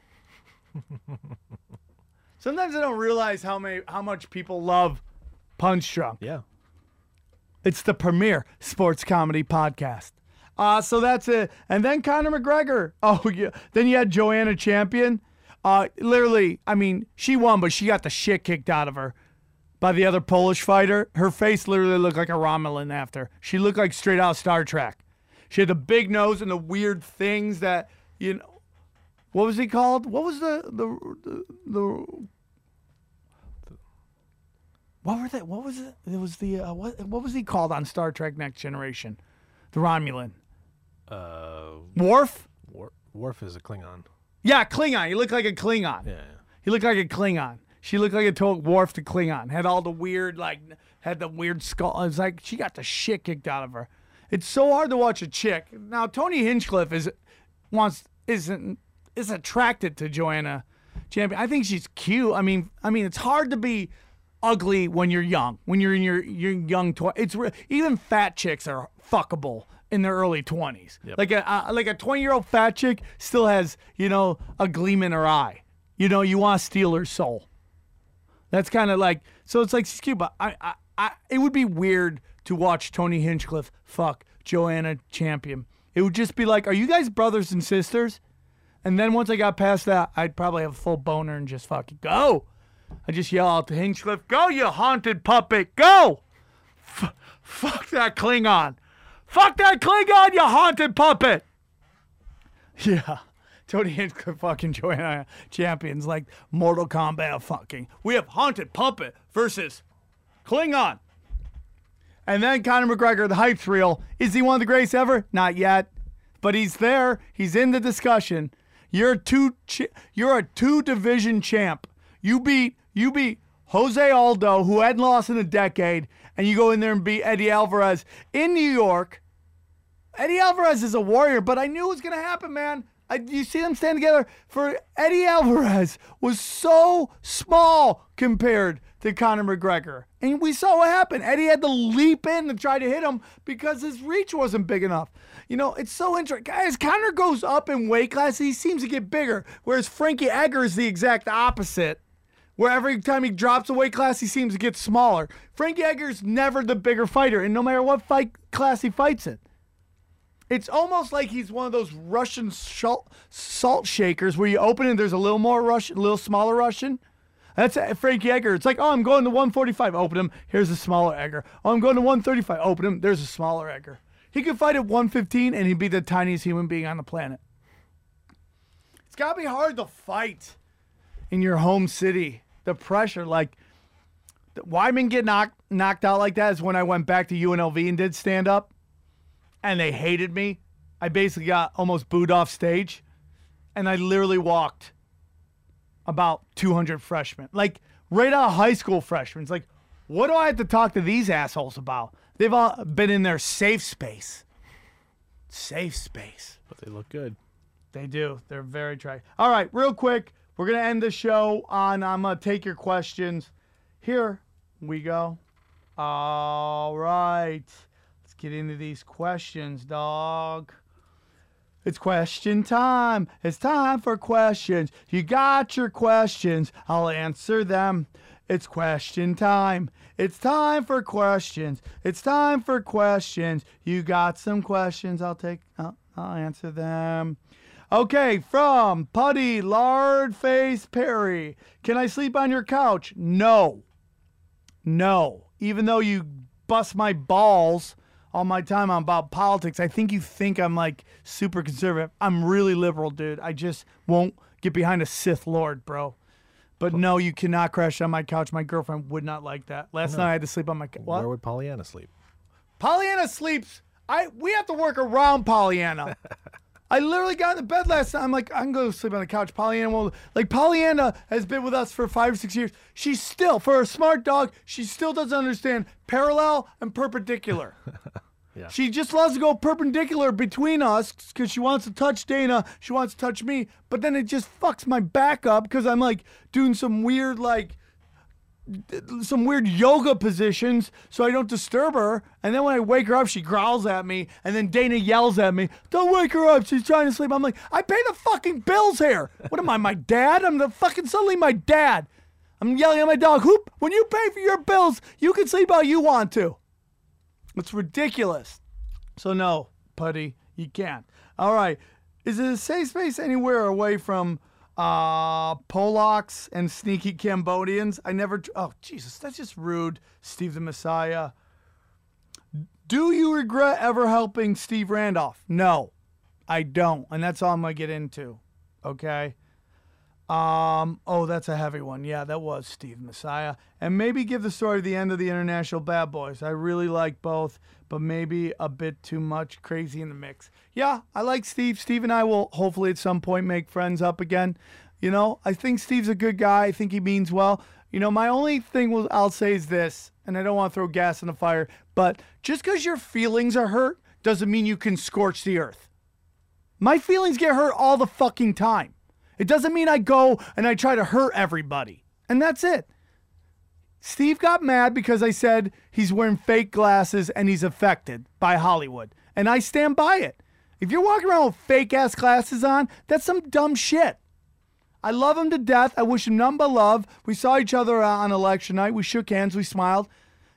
C: Sometimes I don't realize how many how much people love Punch Drunk.
D: Yeah.
C: It's the premier sports comedy podcast. Uh, so that's it. And then Conor McGregor. Oh, yeah. Then you had Joanna Champion. Uh, literally, I mean, she won, but she got the shit kicked out of her by the other Polish fighter. Her face literally looked like a Romulan after. She looked like straight out Star Trek. She had the big nose and the weird things that you know. What was he called? What was the the the, the what were they? What was it? It was the uh, what? What was he called on Star Trek: Next Generation? The Romulan.
D: Uh,
C: Worf.
D: Worf is a Klingon.
C: Yeah, Klingon. He looked like a Klingon.
D: Yeah.
C: He looked like a Klingon. She looked like a total Worf to Klingon. Had all the weird like had the weird skull. It's like she got the shit kicked out of her. It's so hard to watch a chick. Now Tony Hinchcliffe is wants isn't is attracted to Joanna Champion. I think she's cute. I mean, I mean, it's hard to be ugly when you're young. When you're in your your young tw- it's re- even fat chicks are fuckable in their early 20s. Like a uh, like a 20 year old fat chick still has you know a gleam in her eye. You know, you want to steal her soul. That's kind of like so. It's like she's cute, but I, I, I, it would be weird to watch Tony Hinchcliffe fuck Joanna Champion. It would just be like, are you guys brothers and sisters? And then once I got past that, I'd probably have a full boner and just fucking go. I just yell out to Hinchcliffe, "Go, you haunted puppet, go! F- fuck that Klingon, fuck that Klingon, you haunted puppet." Yeah, Tony Hinchcliffe fucking Joanna champions like Mortal Kombat fucking. We have Haunted Puppet versus Klingon. And then Conor McGregor, the hype's real. Is he one of the greatest ever? Not yet. But he's there. He's in the discussion. You're two you're a two division champ. You beat you beat Jose Aldo, who hadn't lost in a decade, and you go in there and beat Eddie Alvarez in New York. Eddie Alvarez is a warrior, but I knew it was gonna happen, man. I, you see them stand together. For Eddie Alvarez was so small compared to Conor McGregor, and we saw what happened. Eddie had to leap in to try to hit him because his reach wasn't big enough. You know, it's so interesting. Guys, Conor goes up in weight class, he seems to get bigger, whereas Frankie Edgar is the exact opposite. Where every time he drops a weight class, he seems to get smaller. Frankie Edgar's never the bigger fighter, and no matter what fight class he fights in. It's almost like he's one of those Russian salt, salt shakers where you open it and there's a little more Russian, a little smaller Russian. That's Frankie Edgar. It's like, oh, I'm going to 145. Open him. Here's a smaller Edgar. Oh, I'm going to 135. Open him. There's a smaller Edgar. He could fight at 115 and he'd be the tiniest human being on the planet. It's got to be hard to fight in your home city. The pressure, like, Weidman get knocked knocked out like that is when I went back to UNLV and did stand up and they hated me. I basically got almost booed off stage, and I literally walked about 200 freshmen, like right out of high school freshmen. It's like, what do I have to talk to these assholes about? They've all been in their safe space. Safe space.
D: But they look good.
C: They do. They're very try. All right, real quick, we're gonna end the show on. I'm gonna take your questions. Here we go. All right. Let's get into these questions, dog. It's question time. It's time for questions. You got your questions. I'll answer them. It's question time. It's time for questions. It's time for questions. You got some questions. I'll take, I'll, I'll answer them. Okay, from Putty Lard Face Perry. Can I sleep on your couch? No. No. Even though you bust my balls all my time on about politics, I think you think I'm like super conservative. I'm really liberal, dude. I just won't get behind a Sith Lord, bro. But no, you cannot crash on my couch. My girlfriend would not like that. Last night I had to sleep on my couch.
D: Where would Pollyanna sleep?
C: Pollyanna sleeps. I we have to work around Pollyanna. I literally got in the bed last night. I'm like, I can go sleep on the couch. Pollyanna will like Pollyanna has been with us for five or six years. She's still, for a smart dog, she still doesn't understand parallel and perpendicular.
D: Yeah.
C: She just loves to go perpendicular between us because she wants to touch Dana. She wants to touch me. But then it just fucks my back up because I'm like doing some weird like some weird yoga positions so I don't disturb her. And then when I wake her up, she growls at me. And then Dana yells at me, Don't wake her up. She's trying to sleep. I'm like, I pay the fucking bills here. What am I, my dad? I'm the fucking suddenly my dad. I'm yelling at my dog, Hoop, when you pay for your bills, you can sleep how you want to. It's ridiculous. So, no, Putty, you can't. All right. Is it a safe space anywhere away from uh, Polacks and sneaky Cambodians? I never. Oh, Jesus, that's just rude. Steve the Messiah. Do you regret ever helping Steve Randolph? No, I don't. And that's all I'm going to get into. Okay. Um, oh, that's a heavy one. Yeah, that was Steve Messiah. And maybe give the story of the end of the International Bad Boys. I really like both, but maybe a bit too much crazy in the mix. Yeah, I like Steve. Steve and I will hopefully at some point make friends up again. You know, I think Steve's a good guy. I think he means well. You know, my only thing will I'll say is this, and I don't want to throw gas on the fire, but just because your feelings are hurt doesn't mean you can scorch the earth. My feelings get hurt all the fucking time. It doesn't mean I go and I try to hurt everybody. And that's it. Steve got mad because I said he's wearing fake glasses and he's affected by Hollywood. And I stand by it. If you're walking around with fake ass glasses on, that's some dumb shit. I love him to death. I wish him none but love. We saw each other uh, on election night. We shook hands. We smiled.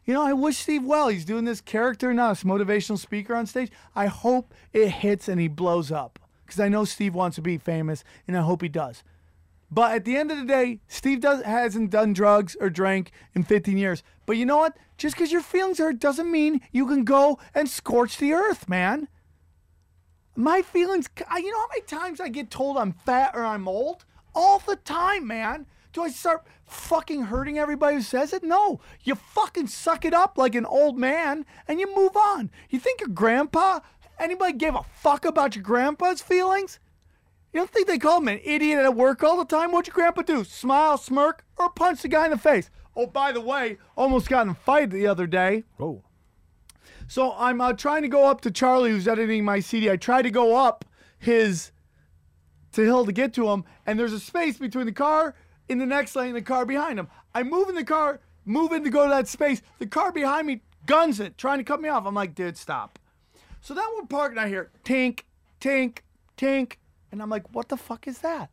C: You know, I wish Steve well. He's doing this character now, this motivational speaker on stage. I hope it hits and he blows up because I know Steve wants to be famous, and I hope he does. But at the end of the day, Steve does, hasn't done drugs or drank in 15 years. But you know what? Just because your feelings hurt doesn't mean you can go and scorch the earth, man. My feelings, you know how many times I get told I'm fat or I'm old? All the time, man. Do I start fucking hurting everybody who says it? No. You fucking suck it up like an old man and you move on. You think your grandpa, anybody gave a fuck about your grandpa's feelings? You don't think they call him an idiot at work all the time? What'd your grandpa do? Smile, smirk, or punch the guy in the face? Oh, by the way, almost got in a fight the other day.
D: Oh,
C: So I'm uh, trying to go up to Charlie, who's editing my CD. I try to go up his to hill to get to him, and there's a space between the car in the next lane and the car behind him. I move in the car, move in to go to that space. The car behind me guns it, trying to cut me off. I'm like, dude, stop. So then we're parking. I hear tink, tink, tink, and I'm like, what the fuck is that?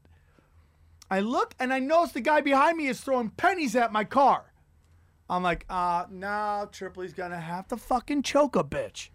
C: I look and I notice the guy behind me is throwing pennies at my car. I'm like, uh, no, Tripoli's gonna have to fucking choke a bitch.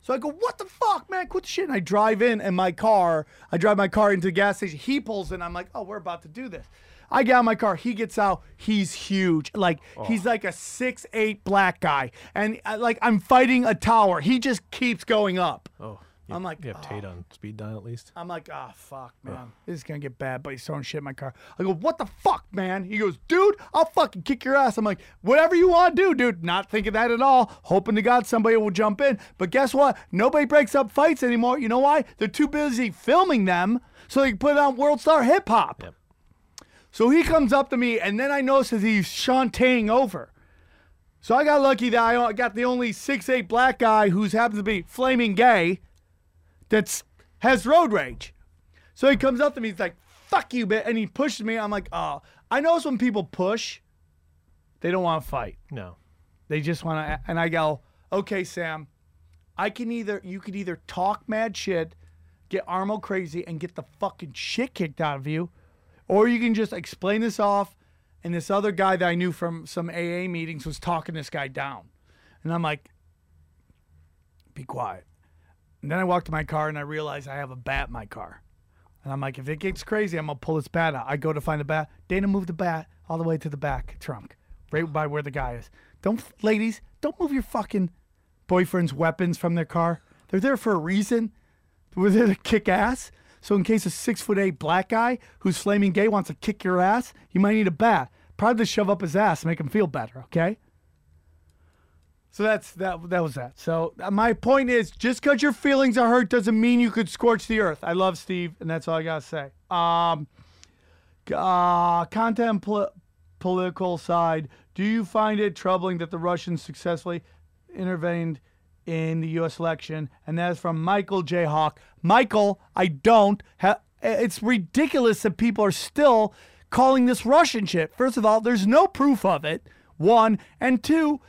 C: So I go, what the fuck, man? Quit the shit. And I drive in and my car, I drive my car into the gas station. He pulls in. I'm like, oh, we're about to do this. I get out of my car. He gets out. He's huge. Like, he's like a six eight black guy. And uh, like, I'm fighting a tower. He just keeps going up.
D: oh. You,
C: I'm like,
D: you have Tate on speed dial at least.
C: I'm like, ah, fuck, man. This is gonna get bad, but he's throwing shit in my car. I go, what the fuck, man? He goes, dude, I'll fucking kick your ass. I'm like, whatever you want to do, dude. Not thinking that at all. Hoping to God somebody will jump in. But guess what? Nobody breaks up fights anymore. You know why? They're too busy filming them so they can put it on World Star Hip Hop.
D: Yep.
C: So he comes up to me, and then I notice that he's shantaing over. So I got lucky that I got the only six eight black guy who's happens to be flaming gay that's has road rage. So he comes up to me, he's like, fuck you, bitch. And he pushes me. I'm like, oh. I notice when people push, they don't want to fight.
D: No.
C: They just want to. And I go, okay, Sam, I can either, you could either talk mad shit, get Armo crazy, and get the fucking shit kicked out of you, or you can just explain this off. And this other guy that I knew from some AA meetings was talking this guy down. And I'm like, be quiet. And then I walk to my car and I realize I have a bat in my car. And I'm like, if it gets crazy, I'm gonna pull this bat out. I go to find the bat. Dana moved the bat all the way to the back trunk, right by where the guy is. Don't, ladies, don't move your fucking boyfriend's weapons from their car. They're there for a reason. There to kick ass. So in case a six foot eight black guy who's flaming gay wants to kick your ass, you might need a bat. Probably to shove up his ass make him feel better. Okay. So that's that. That was that. So uh, my point is, just because your feelings are hurt doesn't mean you could scorch the earth. I love Steve, and that's all I gotta say. Um, uh, content pol- political side. Do you find it troubling that the Russians successfully intervened in the U.S. election? And that is from Michael J. Hawk. Michael, I don't. Ha- it's ridiculous that people are still calling this Russian shit. First of all, there's no proof of it. One and two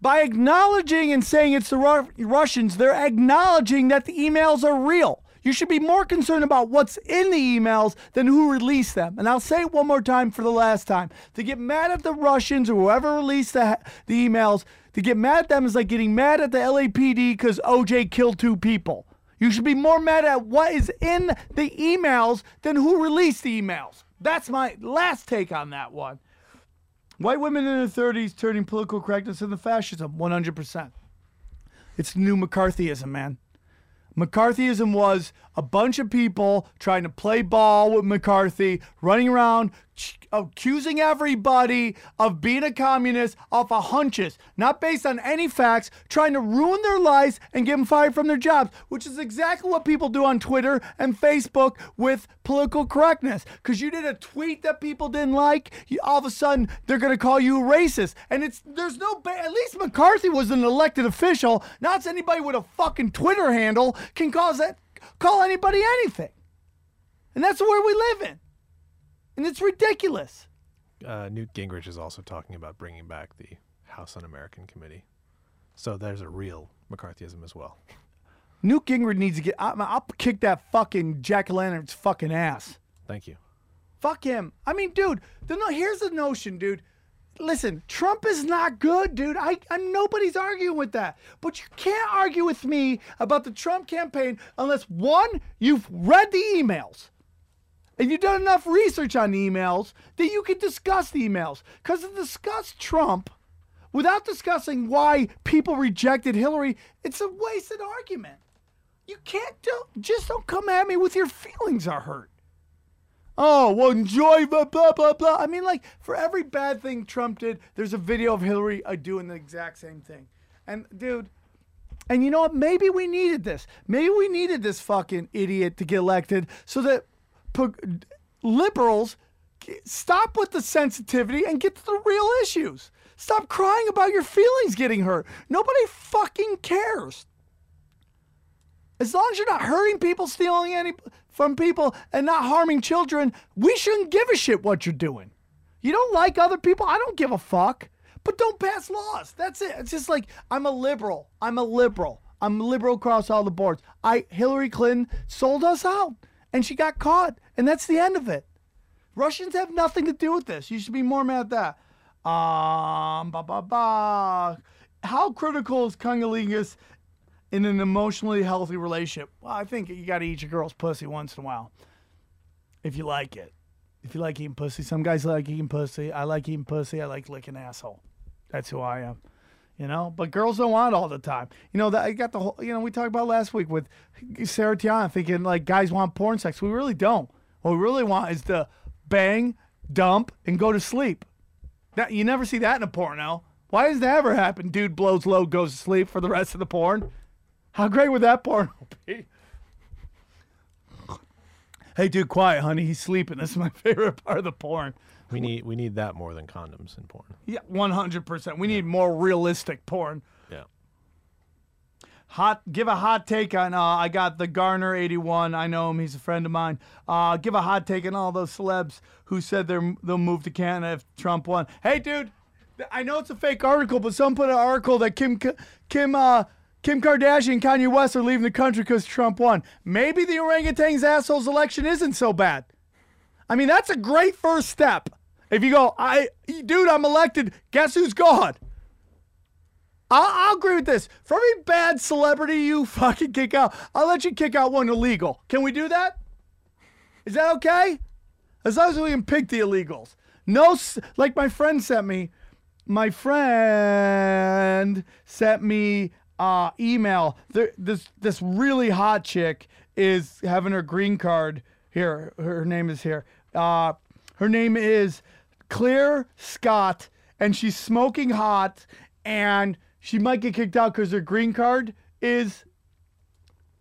C: by acknowledging and saying it's the Ru- Russians, they're acknowledging that the emails are real. You should be more concerned about what's in the emails than who released them. And I'll say it one more time for the last time. To get mad at the Russians or whoever released the, the emails, to get mad at them is like getting mad at the LAPD because OJ killed two people. You should be more mad at what is in the emails than who released the emails. That's my last take on that one. White women in their 30s turning political correctness into fascism, 100%. It's new McCarthyism, man. McCarthyism was a bunch of people trying to play ball with McCarthy, running around accusing everybody of being a communist off of hunches, not based on any facts, trying to ruin their lives and get them fired from their jobs, which is exactly what people do on Twitter and Facebook with political correctness. Because you did a tweet that people didn't like, you, all of a sudden they're going to call you a racist. And it's there's no, ba- at least McCarthy was an elected official. Not anybody with a fucking Twitter handle can cause that, call anybody anything. And that's world we live in. And it's ridiculous.
D: Uh, Newt Gingrich is also talking about bringing back the House Un-American Committee. So there's a real McCarthyism as well.
C: Newt Gingrich needs to get. I, I'll kick that fucking Jack Lantern's fucking ass.
D: Thank you.
C: Fuck him. I mean, dude. The, no, here's the notion, dude. Listen, Trump is not good, dude. I, I nobody's arguing with that. But you can't argue with me about the Trump campaign unless one, you've read the emails. And you've done enough research on emails that you can discuss the emails. Because to discuss Trump without discussing why people rejected Hillary, it's a wasted argument. You can't do, just don't come at me with your feelings are hurt. Oh, well, enjoy blah blah blah blah. I mean, like for every bad thing Trump did, there's a video of Hillary uh, doing the exact same thing. And dude, and you know what? Maybe we needed this. Maybe we needed this fucking idiot to get elected so that liberals stop with the sensitivity and get to the real issues. Stop crying about your feelings getting hurt. Nobody fucking cares. As long as you're not hurting people, stealing any from people, and not harming children, we shouldn't give a shit what you're doing. You don't like other people? I don't give a fuck. But don't pass laws. That's it. It's just like I'm a liberal. I'm a liberal. I'm liberal across all the boards. I Hillary Clinton sold us out and she got caught. And that's the end of it. Russians have nothing to do with this. You should be more mad at that. Um, ba ba ba. How critical is cunnilingus in an emotionally healthy relationship? Well, I think you got to eat your girl's pussy once in a while, if you like it. If you like eating pussy, some guys like eating pussy. I like eating pussy. I like licking asshole. That's who I am. You know, but girls don't want all the time. You know that I got the whole. You know, we talked about last week with Sarah Tiana thinking like guys want porn sex. We really don't. What we really want is to bang, dump, and go to sleep. That you never see that in a porno. Why does that ever happen? Dude blows load, goes to sleep for the rest of the porn. How great would that porno be? Hey, dude, quiet, honey. He's sleeping. This is my favorite part of the porn.
D: We need we need that more than condoms in porn.
C: Yeah, one hundred percent. We need more realistic porn.
D: Yeah.
C: Hot, give a hot take on. Uh, I got the Garner eighty one. I know him. He's a friend of mine. Uh, give a hot take on all those celebs who said they're they'll move to Canada if Trump won. Hey, dude, I know it's a fake article, but some put an article that Kim Kim uh, Kim Kardashian and Kanye West are leaving the country because Trump won. Maybe the orangutan's assholes election isn't so bad. I mean, that's a great first step. If you go, I, dude, I'm elected. Guess who's gone? I'll, I'll agree with this. For every bad celebrity you fucking kick out, I'll let you kick out one illegal. Can we do that? Is that okay? As long as we can pick the illegals. No, like my friend sent me. My friend sent me uh, email. This this really hot chick is having her green card here. Her name is here. Uh, her name is Claire Scott, and she's smoking hot, and she might get kicked out because her green card is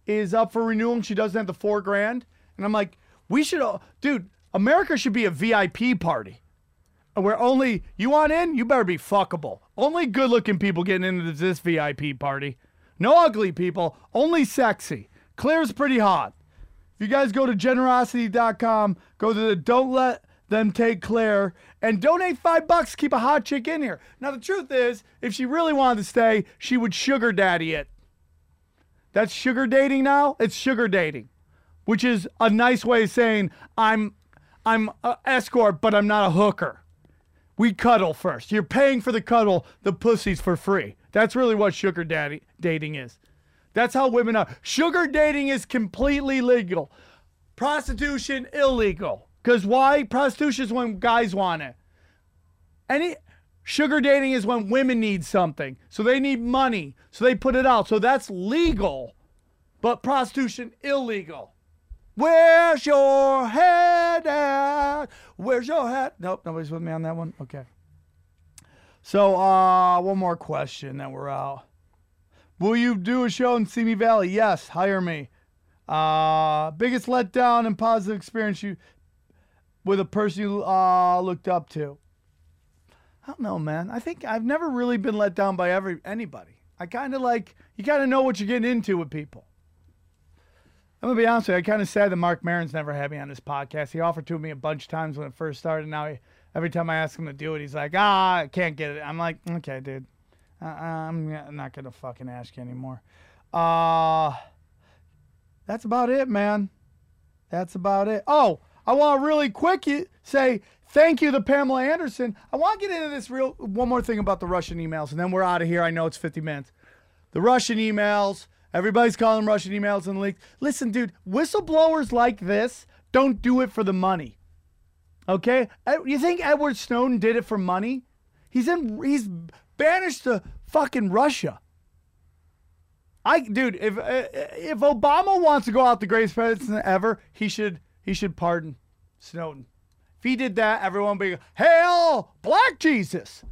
C: is up for renewal and she doesn't have the four grand. And I'm like, we should, uh, dude, America should be a VIP party where only you want in, you better be fuckable. Only good looking people getting into this VIP party. No ugly people, only sexy. Claire's pretty hot. If you guys go to generosity.com, go to the Don't Let Them Take Claire and donate five bucks, keep a hot chick in here. Now, the truth is, if she really wanted to stay, she would sugar daddy it. That's sugar dating now? It's sugar dating, which is a nice way of saying I'm I'm a escort, but I'm not a hooker. We cuddle first. You're paying for the cuddle, the pussy's for free. That's really what sugar daddy dating is. That's how women are. Sugar dating is completely legal. Prostitution illegal. Cause why? Prostitution is when guys want it. Any sugar dating is when women need something. So they need money. So they put it out. So that's legal. But prostitution illegal. Where's your head at? Where's your head? Nope, nobody's with me on that one. Okay. So, uh, one more question, then we're out. Will you do a show in Simi Valley? Yes, hire me. Uh, biggest letdown and positive experience you with a person you uh, looked up to. I don't know, man. I think I've never really been let down by every anybody. I kind of like you kind of know what you're getting into with people. I'm gonna be honest with you. I kind of sad that Marc Maron's never had me on this podcast. He offered to me a bunch of times when it first started. Now he, every time I ask him to do it, he's like, "Ah, I can't get it." I'm like, "Okay, dude, uh, I'm not gonna fucking ask you anymore." Uh, that's about it, man. That's about it. Oh, I want to really quick say thank you to Pamela Anderson. I want to get into this real one more thing about the Russian emails, and then we're out of here. I know it's 50 minutes. The Russian emails. Everybody's calling them Russian emails and leaks. Listen, dude, whistleblowers like this don't do it for the money. Okay? You think Edward Snowden did it for money? He's in he's banished to fucking Russia. I dude, if uh, if Obama wants to go out the greatest president ever, he should he should pardon Snowden. If he did that, everyone would be hail Black Jesus.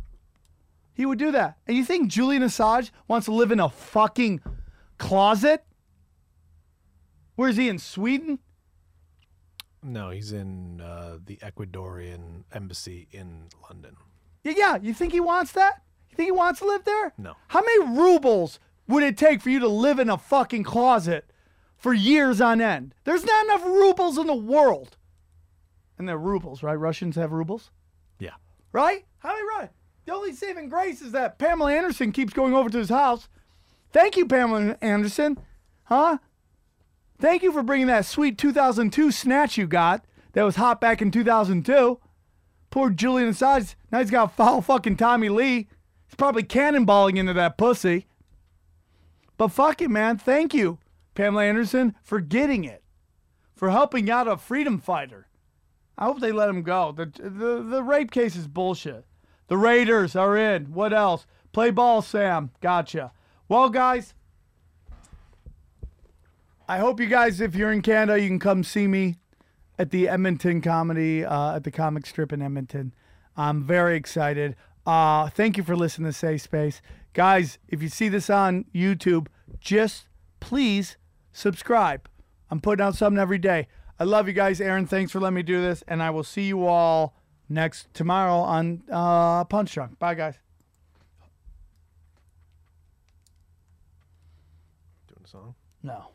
C: He would do that. And you think Julian Assange wants to live in a fucking closet? Where is he in Sweden?
D: No, he's in uh, the Ecuadorian embassy in London.
C: Yeah, yeah. You think he wants that? You think he wants to live there?
D: No.
C: How many rubles would it take for you to live in a fucking closet for years on end? There's not enough rubles in the world. And they're rubles, right? Russians have rubles,
D: Yeah.
C: right? How many right? The only saving grace is that Pamela Anderson keeps going over to his house. Thank you, Pamela Anderson. Huh? Thank you for bringing that sweet 2002 snatch you got that was hot back in 2002. Poor Julian Assange. Now he's got foul fucking Tommy Lee. He's probably cannonballing into that pussy. But fuck it, man. Thank you, Pamela Anderson, for getting it, for helping out a freedom fighter. I hope they let him go. The, the, the rape case is bullshit. The Raiders are in. What else? Play ball, Sam. Gotcha. Well, guys, I hope you guys, if you're in Canada, you can come see me at the Edmonton Comedy, uh, at the comic strip in Edmonton. I'm very excited. Uh, thank you for listening to Safe Space. Guys, if you see this on YouTube, just please subscribe. I'm putting out something every day. I love you guys. Aaron, thanks for letting me do this. And I will see you all next tomorrow on uh, Punch Drunk. Bye, guys.
D: Doing a song.
C: No.